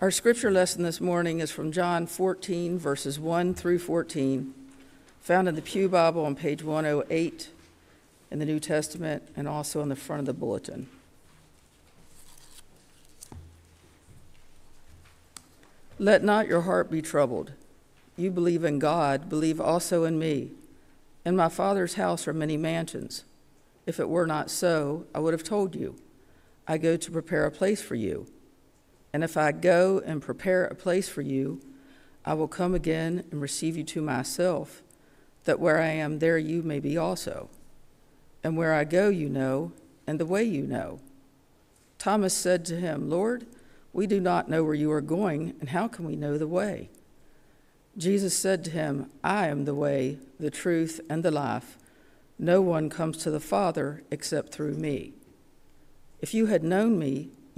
Our scripture lesson this morning is from John 14, verses 1 through 14, found in the Pew Bible on page 108 in the New Testament and also on the front of the bulletin. Let not your heart be troubled. You believe in God, believe also in me. In my Father's house are many mansions. If it were not so, I would have told you. I go to prepare a place for you. And if I go and prepare a place for you, I will come again and receive you to myself, that where I am, there you may be also. And where I go, you know, and the way you know. Thomas said to him, Lord, we do not know where you are going, and how can we know the way? Jesus said to him, I am the way, the truth, and the life. No one comes to the Father except through me. If you had known me,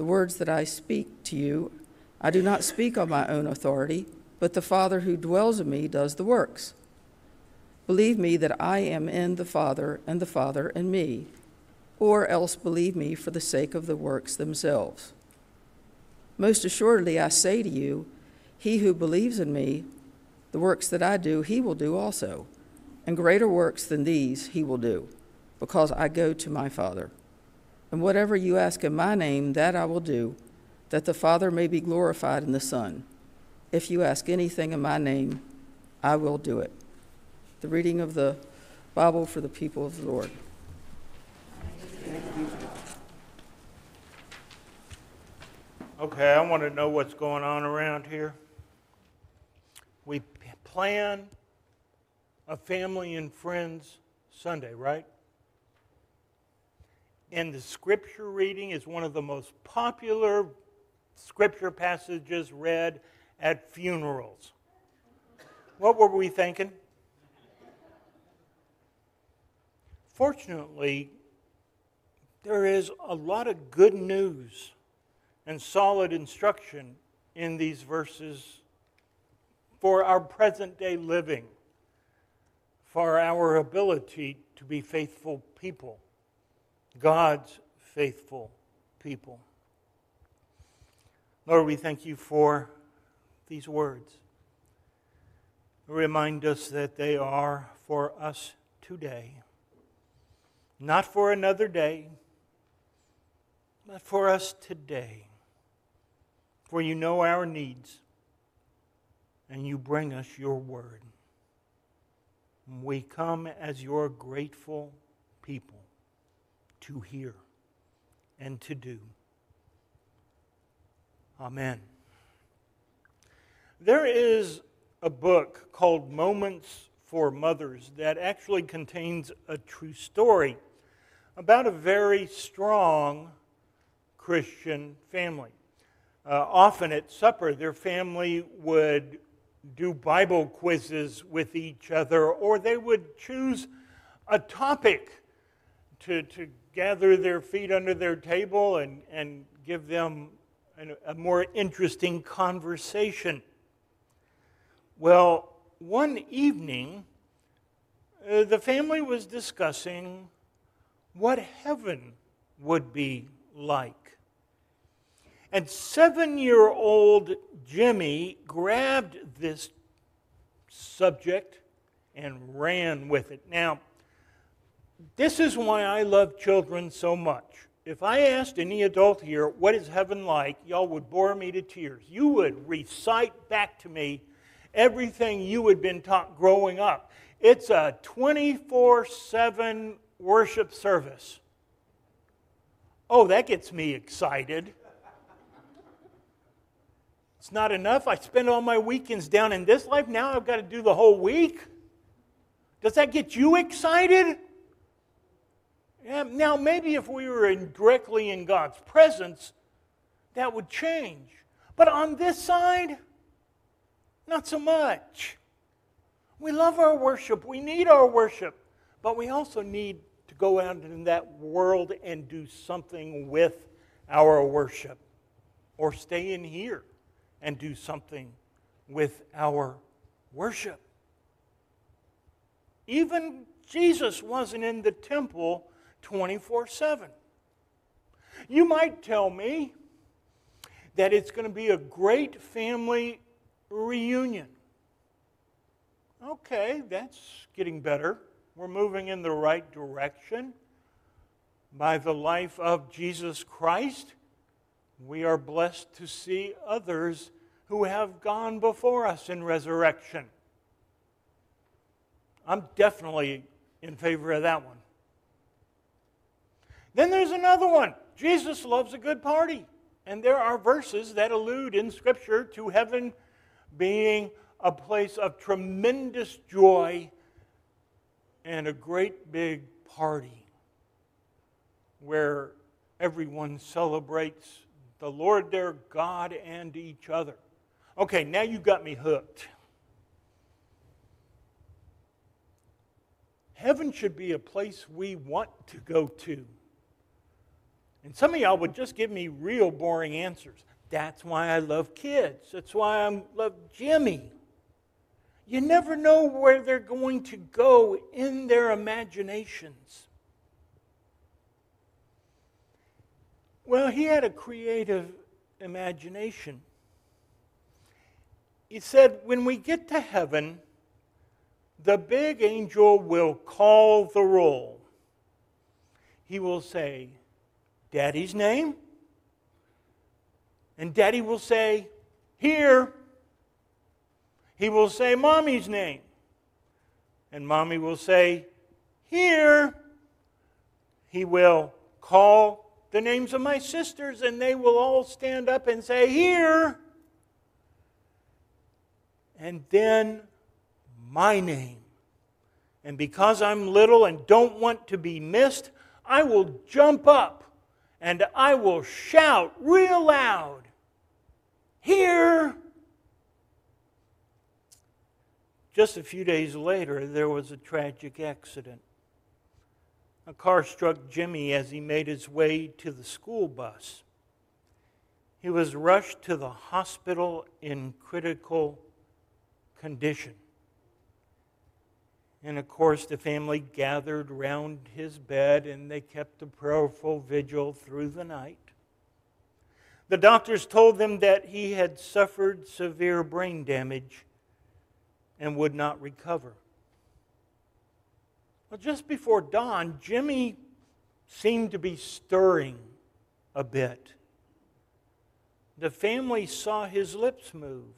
The words that I speak to you, I do not speak on my own authority, but the Father who dwells in me does the works. Believe me that I am in the Father, and the Father in me, or else believe me for the sake of the works themselves. Most assuredly, I say to you, he who believes in me, the works that I do, he will do also, and greater works than these he will do, because I go to my Father. And whatever you ask in my name, that I will do, that the Father may be glorified in the Son. If you ask anything in my name, I will do it. The reading of the Bible for the people of the Lord. Okay, I want to know what's going on around here. We plan a family and friends Sunday, right? And the scripture reading is one of the most popular scripture passages read at funerals. What were we thinking? Fortunately, there is a lot of good news and solid instruction in these verses for our present day living, for our ability to be faithful people, God's faithful people. Lord, we thank you for these words. Remind us that they are for us today, not for another day, but for us today. For you know our needs, and you bring us your word. We come as your grateful people to hear and to do. Amen. There is a book called Moments for Mothers that actually contains a true story about a very strong Christian family. Uh, often at supper, their family would do Bible quizzes with each other, or they would choose a topic to, to gather their feet under their table and, and give them an, a more interesting conversation. Well, one evening, uh, the family was discussing what heaven would be like. And seven year old Jimmy grabbed this subject and ran with it. Now, this is why I love children so much. If I asked any adult here, what is heaven like, y'all would bore me to tears. You would recite back to me everything you had been taught growing up. It's a 24 7 worship service. Oh, that gets me excited. It's not enough. I spend all my weekends down in this life. Now I've got to do the whole week. Does that get you excited? Now, maybe if we were in, directly in God's presence, that would change. But on this side, not so much. We love our worship. We need our worship. But we also need to go out in that world and do something with our worship. Or stay in here and do something with our worship. Even Jesus wasn't in the temple 24 7. You might tell me that it's going to be a great family reunion. Okay, that's getting better. We're moving in the right direction. By the life of Jesus Christ, we are blessed to see others who have gone before us in resurrection. I'm definitely in favor of that one. Then there's another one Jesus loves a good party. And there are verses that allude in Scripture to heaven being a place of tremendous joy and a great big party where everyone celebrates the Lord their God and each other. Okay, now you got me hooked. Heaven should be a place we want to go to. And some of y'all would just give me real boring answers. That's why I love kids. That's why I love Jimmy. You never know where they're going to go in their imaginations. Well, he had a creative imagination. He said, when we get to heaven, the big angel will call the roll. He will say, Daddy's name. And Daddy will say, Here. He will say, Mommy's name. And Mommy will say, Here. He will call the names of my sisters, and they will all stand up and say, Here. And then my name. And because I'm little and don't want to be missed, I will jump up and I will shout real loud, Here! Just a few days later, there was a tragic accident. A car struck Jimmy as he made his way to the school bus. He was rushed to the hospital in critical condition. And of course, the family gathered round his bed and they kept a prayerful vigil through the night. The doctors told them that he had suffered severe brain damage and would not recover. Well, just before dawn, Jimmy seemed to be stirring a bit. The family saw his lips move.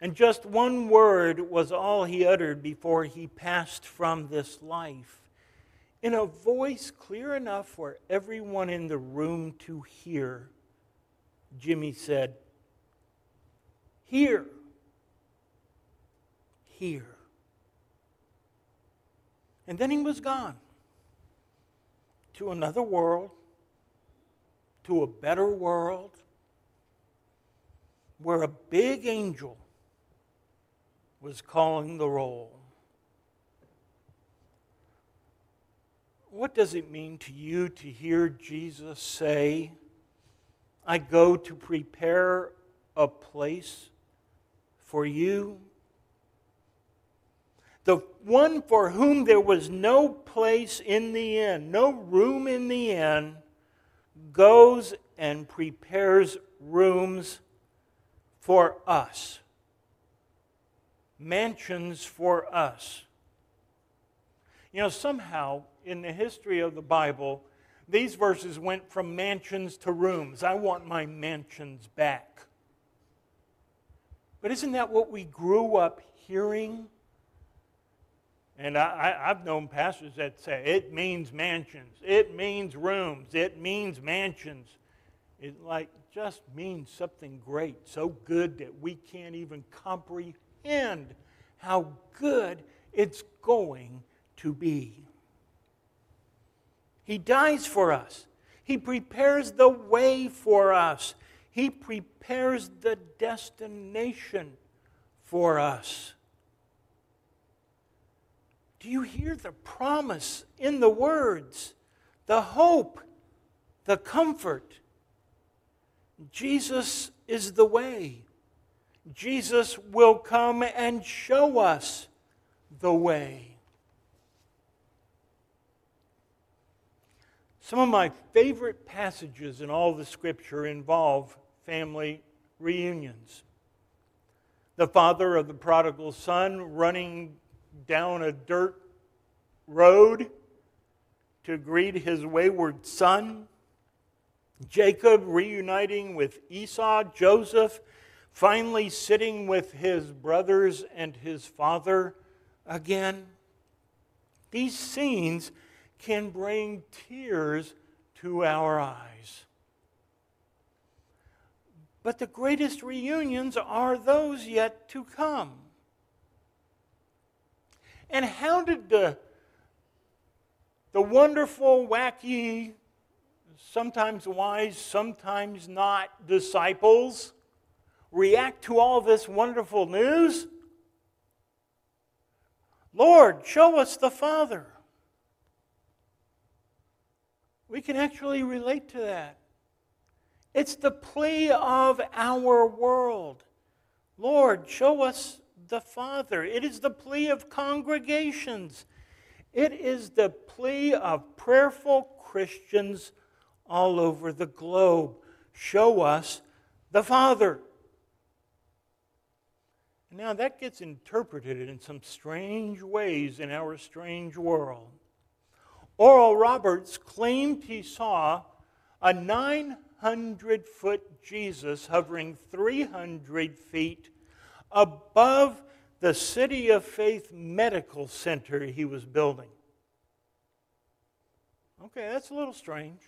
And just one word was all he uttered before he passed from this life. In a voice clear enough for everyone in the room to hear, Jimmy said, Here, here. And then he was gone to another world, to a better world, where a big angel was calling the roll. What does it mean to you to hear Jesus say, I go to prepare a place for you? The one for whom there was no place in the inn, no room in the inn, goes and prepares rooms for us mansions for us. You know, somehow in the history of the Bible, these verses went from mansions to rooms. I want my mansions back. But isn't that what we grew up hearing? And I, have known pastors that say it means mansions, it means rooms, it means mansions. It like just means something great, so good that we can't even comprehend comprehend how good it's going to be. He dies for us. He prepares the way for us. He prepares the destination for us. Do you hear the promise in the words, the hope, the comfort? Jesus is the way. Jesus will come and show us the way. Some of my favorite passages in all the scripture involve family reunions. The father of the prodigal son running down a dirt road to greet his wayward son. Jacob reuniting with Esau, Joseph finally sitting with his brothers and his father again. These scenes can bring tears to our eyes. But the greatest reunions are those yet to come. And how did the, the wonderful, wacky, sometimes wise, sometimes not disciples react to all this wonderful news? Lord, show us the Father. We can actually relate to that. It's the plea of our world. Lord, show us the Father. It is the plea of congregations. It is the plea of prayerful Christians all over the globe. Show us the Father. Now, that gets interpreted in some strange ways in our strange world. Oral Roberts claimed he saw a 900 foot Jesus hovering 300 feet above the City of Faith Medical Center he was building. Okay, that's a little strange.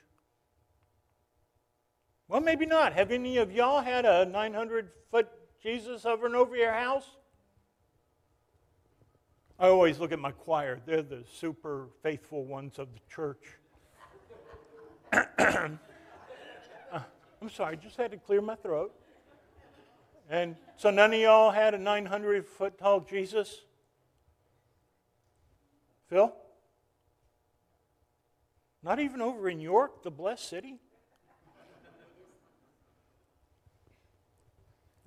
Well, maybe not. Have any of y'all had a 900 foot Jesus hovering over your house? I always look at my choir. They're the super faithful ones of the church. uh, I'm sorry, I just had to clear my throat. And so none of y'all had a 900 foot tall Jesus? Phil? Not even over in York, the blessed city?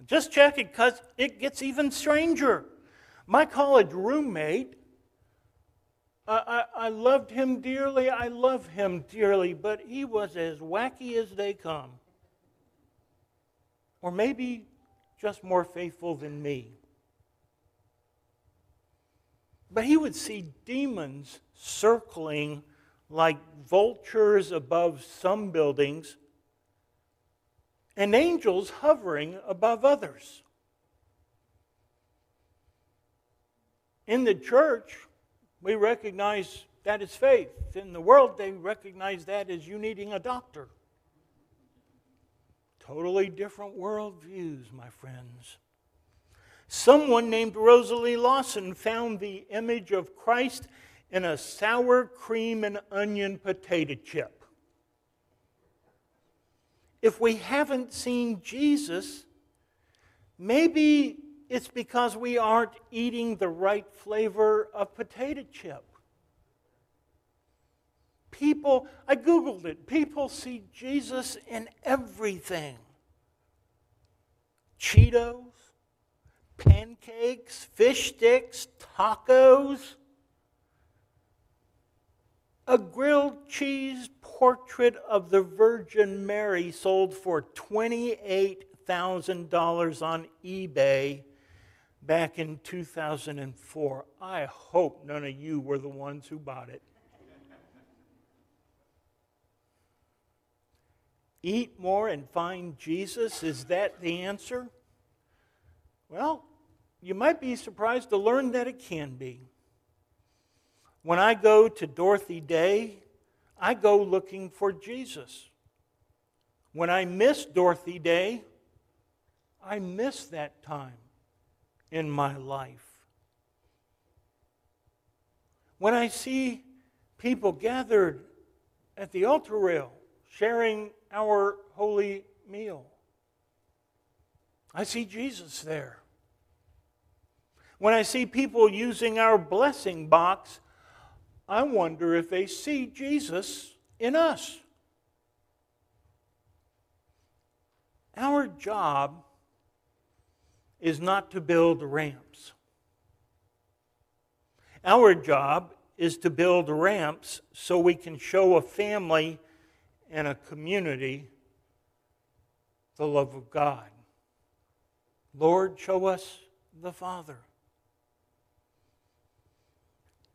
Just check it because it gets even stranger. My college roommate, I, I, I, loved him dearly. I love him dearly, but he was as wacky as they come. Or maybe just more faithful than me. But he would see demons circling like vultures above some buildings and angels hovering above others. In the church, we recognize that as faith. In the world, they recognize that as you needing a doctor. Totally different worldviews, my friends. Someone named Rosalie Lawson found the image of Christ in a sour cream and onion potato chip if we haven't seen Jesus, maybe it's because we aren't eating the right flavor of potato chip. People, I Googled it, people see Jesus in everything. Cheetos, pancakes, fish sticks, tacos, a grilled cheese portrait of the Virgin Mary sold for $28,000 on eBay back in 2004. I hope none of you were the ones who bought it. Eat more and find Jesus? Is that the answer? Well, you might be surprised to learn that it can be. When I go to Dorothy Day I go looking for Jesus. When I miss Dorothy Day, I miss that time in my life. When I see people gathered at the altar rail sharing our holy meal, I see Jesus there. When I see people using our blessing box, I wonder if they see Jesus in us. Our job is not to build ramps. Our job is to build ramps so we can show a family and a community the love of God. Lord, show us the Father.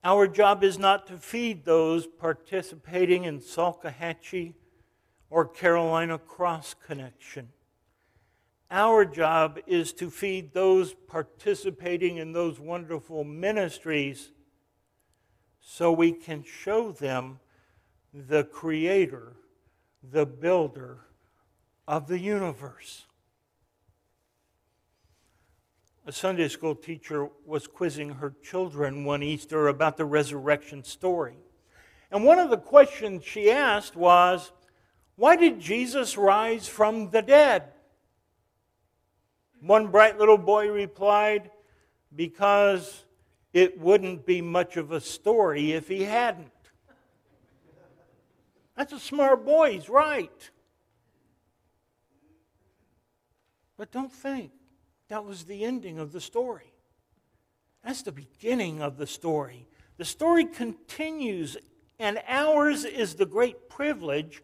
Our job is not to feed those participating in Salkehatchie or Carolina Cross Connection. Our job is to feed those participating in those wonderful ministries so we can show them the Creator, the Builder of the universe. A Sunday school teacher was quizzing her children one Easter about the resurrection story. And one of the questions she asked was, Why did Jesus rise from the dead? One bright little boy replied, Because it wouldn't be much of a story if he hadn't. That's a smart boy, he's right. But don't think that was the ending of the story. That's the beginning of the story. The story continues, and ours is the great privilege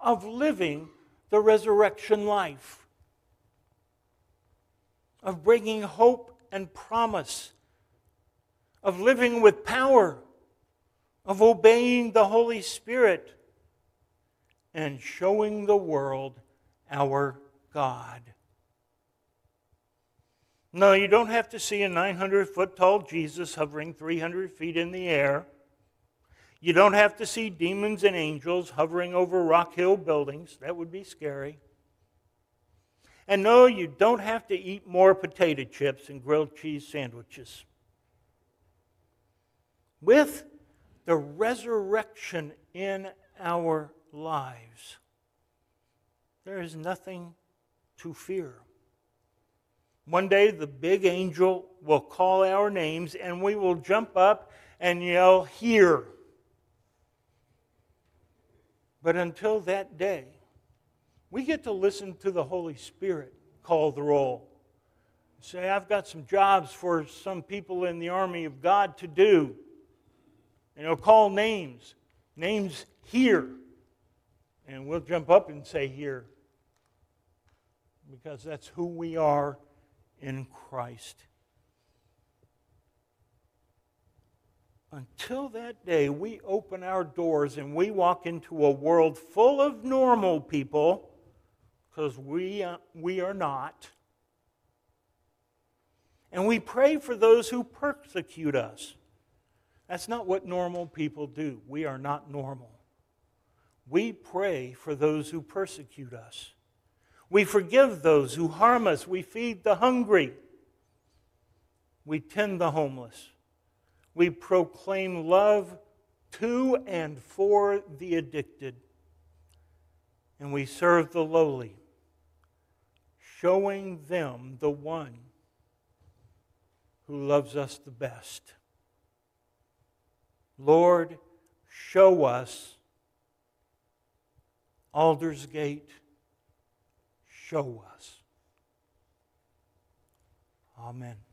of living the resurrection life, of bringing hope and promise, of living with power, of obeying the Holy Spirit, and showing the world our God. No, you don't have to see a 900 foot tall Jesus hovering 300 feet in the air. You don't have to see demons and angels hovering over Rock Hill buildings. That would be scary. And no, you don't have to eat more potato chips and grilled cheese sandwiches. With the resurrection in our lives, there is nothing to fear. One day the big angel will call our names and we will jump up and yell, Here. But until that day, we get to listen to the Holy Spirit call the roll. Say, I've got some jobs for some people in the army of God to do. And he'll call names. Names here. And we'll jump up and say, Here. Because that's who we are in Christ. Until that day, we open our doors and we walk into a world full of normal people, because we, uh, we are not. And we pray for those who persecute us. That's not what normal people do. We are not normal. We pray for those who persecute us. We forgive those who harm us. We feed the hungry. We tend the homeless. We proclaim love to and for the addicted. And we serve the lowly, showing them the one who loves us the best. Lord, show us Aldersgate show us. Amen.